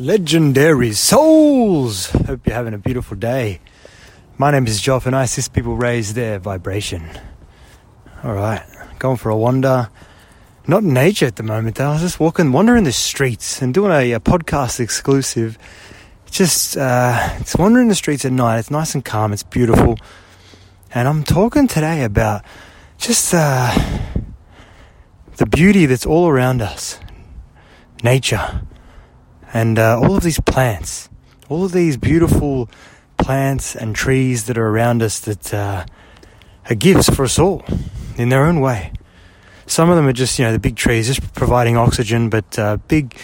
Legendary souls! Hope you're having a beautiful day. My name is Joff and I assist people raise their vibration. Alright, going for a wander. Not in nature at the moment though, I was just walking, wandering the streets and doing a, a podcast exclusive. Just, uh, it's wandering the streets at night. It's nice and calm, it's beautiful. And I'm talking today about just, uh, the beauty that's all around us. Nature and uh, all of these plants, all of these beautiful plants and trees that are around us that uh, are gifts for us all in their own way. Some of them are just, you know, the big trees just providing oxygen, but uh, big,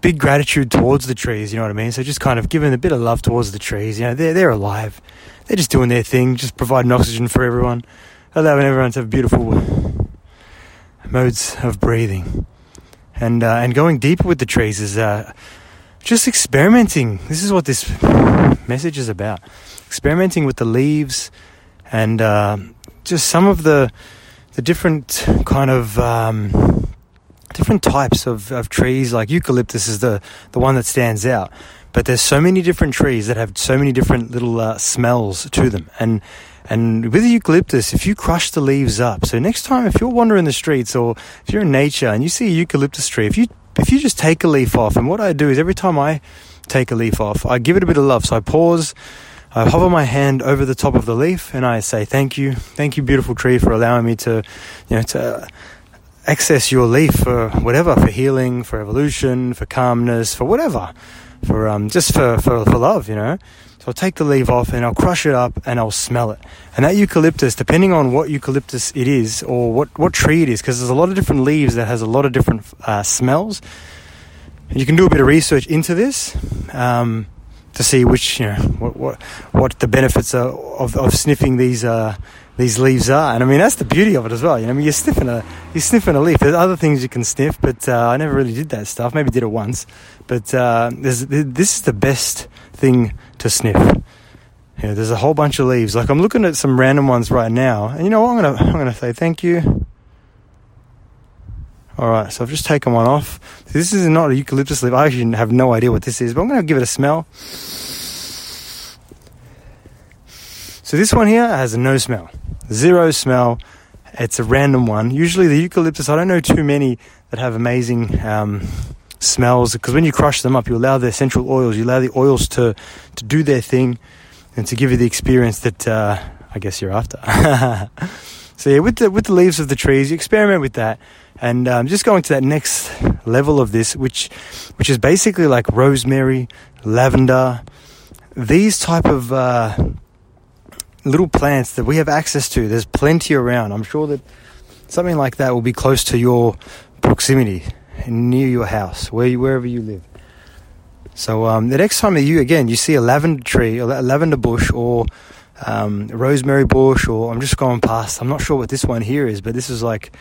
big gratitude towards the trees. You know what I mean? So just kind of giving a bit of love towards the trees. You know, they're they're alive. They're just doing their thing, just providing oxygen for everyone, allowing everyone to have beautiful modes of breathing and uh, and going deeper with the trees is uh, just experimenting. This is what this message is about: experimenting with the leaves and uh, just some of the the different kind of um, different types of, of trees. Like eucalyptus is the the one that stands out. But there's so many different trees that have so many different little uh, smells to them, and and with eucalyptus, if you crush the leaves up, so next time if you're wandering the streets or if you're in nature and you see a eucalyptus tree, if you if you just take a leaf off, and what I do is every time I take a leaf off, I give it a bit of love. So I pause, I hover my hand over the top of the leaf, and I say, "Thank you, thank you, beautiful tree, for allowing me to, you know, to access your leaf for whatever, for healing, for evolution, for calmness, for whatever, for um, just for, for for love, you know." I'll take the leaf off and I'll crush it up and I'll smell it. And that eucalyptus, depending on what eucalyptus it is or what, what tree it is, because there's a lot of different leaves that has a lot of different uh, smells. You can do a bit of research into this um, to see which, you know, what, what, what the benefits are of, of sniffing these, uh, these leaves are. And I mean, that's the beauty of it as well. You know, I mean, you're sniffing a, you're sniffing a leaf. There's other things you can sniff, but uh, I never really did that stuff. Maybe did it once. But uh, this is the best thing to sniff. Yeah, there's a whole bunch of leaves. Like I'm looking at some random ones right now, and you know what? I'm gonna I'm gonna say thank you. All right, so I've just taken one off. This is not a eucalyptus leaf. I actually have no idea what this is, but I'm gonna give it a smell. So this one here has no smell, zero smell. It's a random one. Usually the eucalyptus, I don't know too many that have amazing um, smells because when you crush them up, you allow the essential oils, you allow the oils to to do their thing and to give you the experience that uh, I guess you're after. so yeah, with the with the leaves of the trees, you experiment with that, and um, just going to that next level of this, which which is basically like rosemary, lavender, these type of uh, little plants that we have access to. There's plenty around. I'm sure that something like that will be close to your proximity near your house, where you, wherever you live. So um, the next time that you again you see a lavender tree or a lavender bush or um, rosemary bush or I'm just going past. I'm not sure what this one here is, but this is like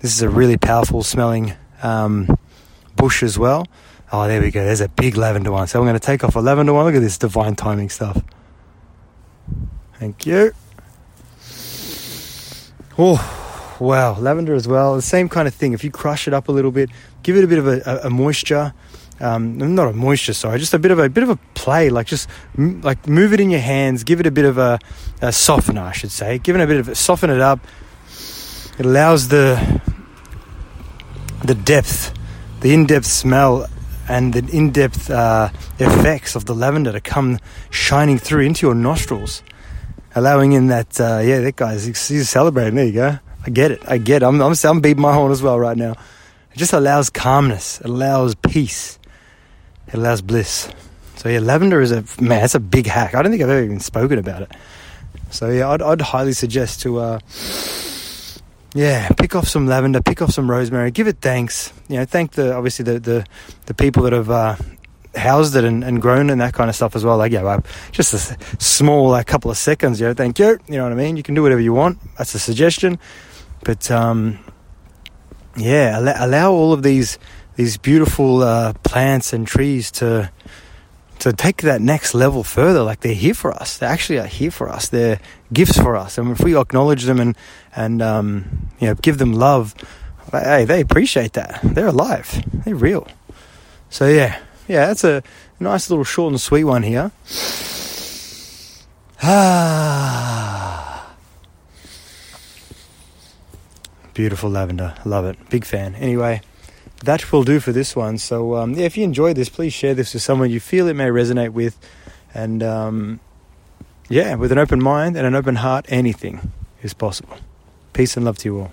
this is a really powerful smelling um, bush as well. Oh, there we go. There's a big lavender one. So I'm going to take off a lavender one. Look at this divine timing stuff. Thank you. Oh. Wow, lavender as well. The same kind of thing. If you crush it up a little bit, give it a bit of a, a, a moisture. Um, not a moisture, sorry, just a bit of a bit of a play. Like just m- like move it in your hands. Give it a bit of a, a softener, I should say. Give it a bit of a, soften it up. It allows the the depth, the in-depth smell, and the in-depth uh, effects of the lavender to come shining through into your nostrils, allowing in that. Uh, yeah, that guy's he's celebrating. There you go. I get it. I get it. I'm, I'm, I'm beating my horn as well right now. It just allows calmness. It allows peace. It allows bliss. So yeah, lavender is a man. That's a big hack. I don't think I've ever even spoken about it. So yeah, I'd, I'd highly suggest to, uh, yeah, pick off some lavender, pick off some rosemary, give it thanks. You know, thank the obviously the the, the people that have uh, housed it and, and grown and that kind of stuff as well. Like, yeah, well, just a small like couple of seconds. Know, thank you. You know what I mean? You can do whatever you want. That's a suggestion. But um, yeah, allow, allow, all of these these beautiful uh, plants and trees to to take that next level further. Like they're here for us. They actually are here for us. They're gifts for us. And if we acknowledge them and and um, you know give them love, hey, they appreciate that. They're alive. They're real. So yeah, yeah, that's a nice little short and sweet one here. Ah. Beautiful lavender. Love it. Big fan. Anyway, that will do for this one. So, um, yeah, if you enjoyed this, please share this with someone you feel it may resonate with. And, um, yeah, with an open mind and an open heart, anything is possible. Peace and love to you all.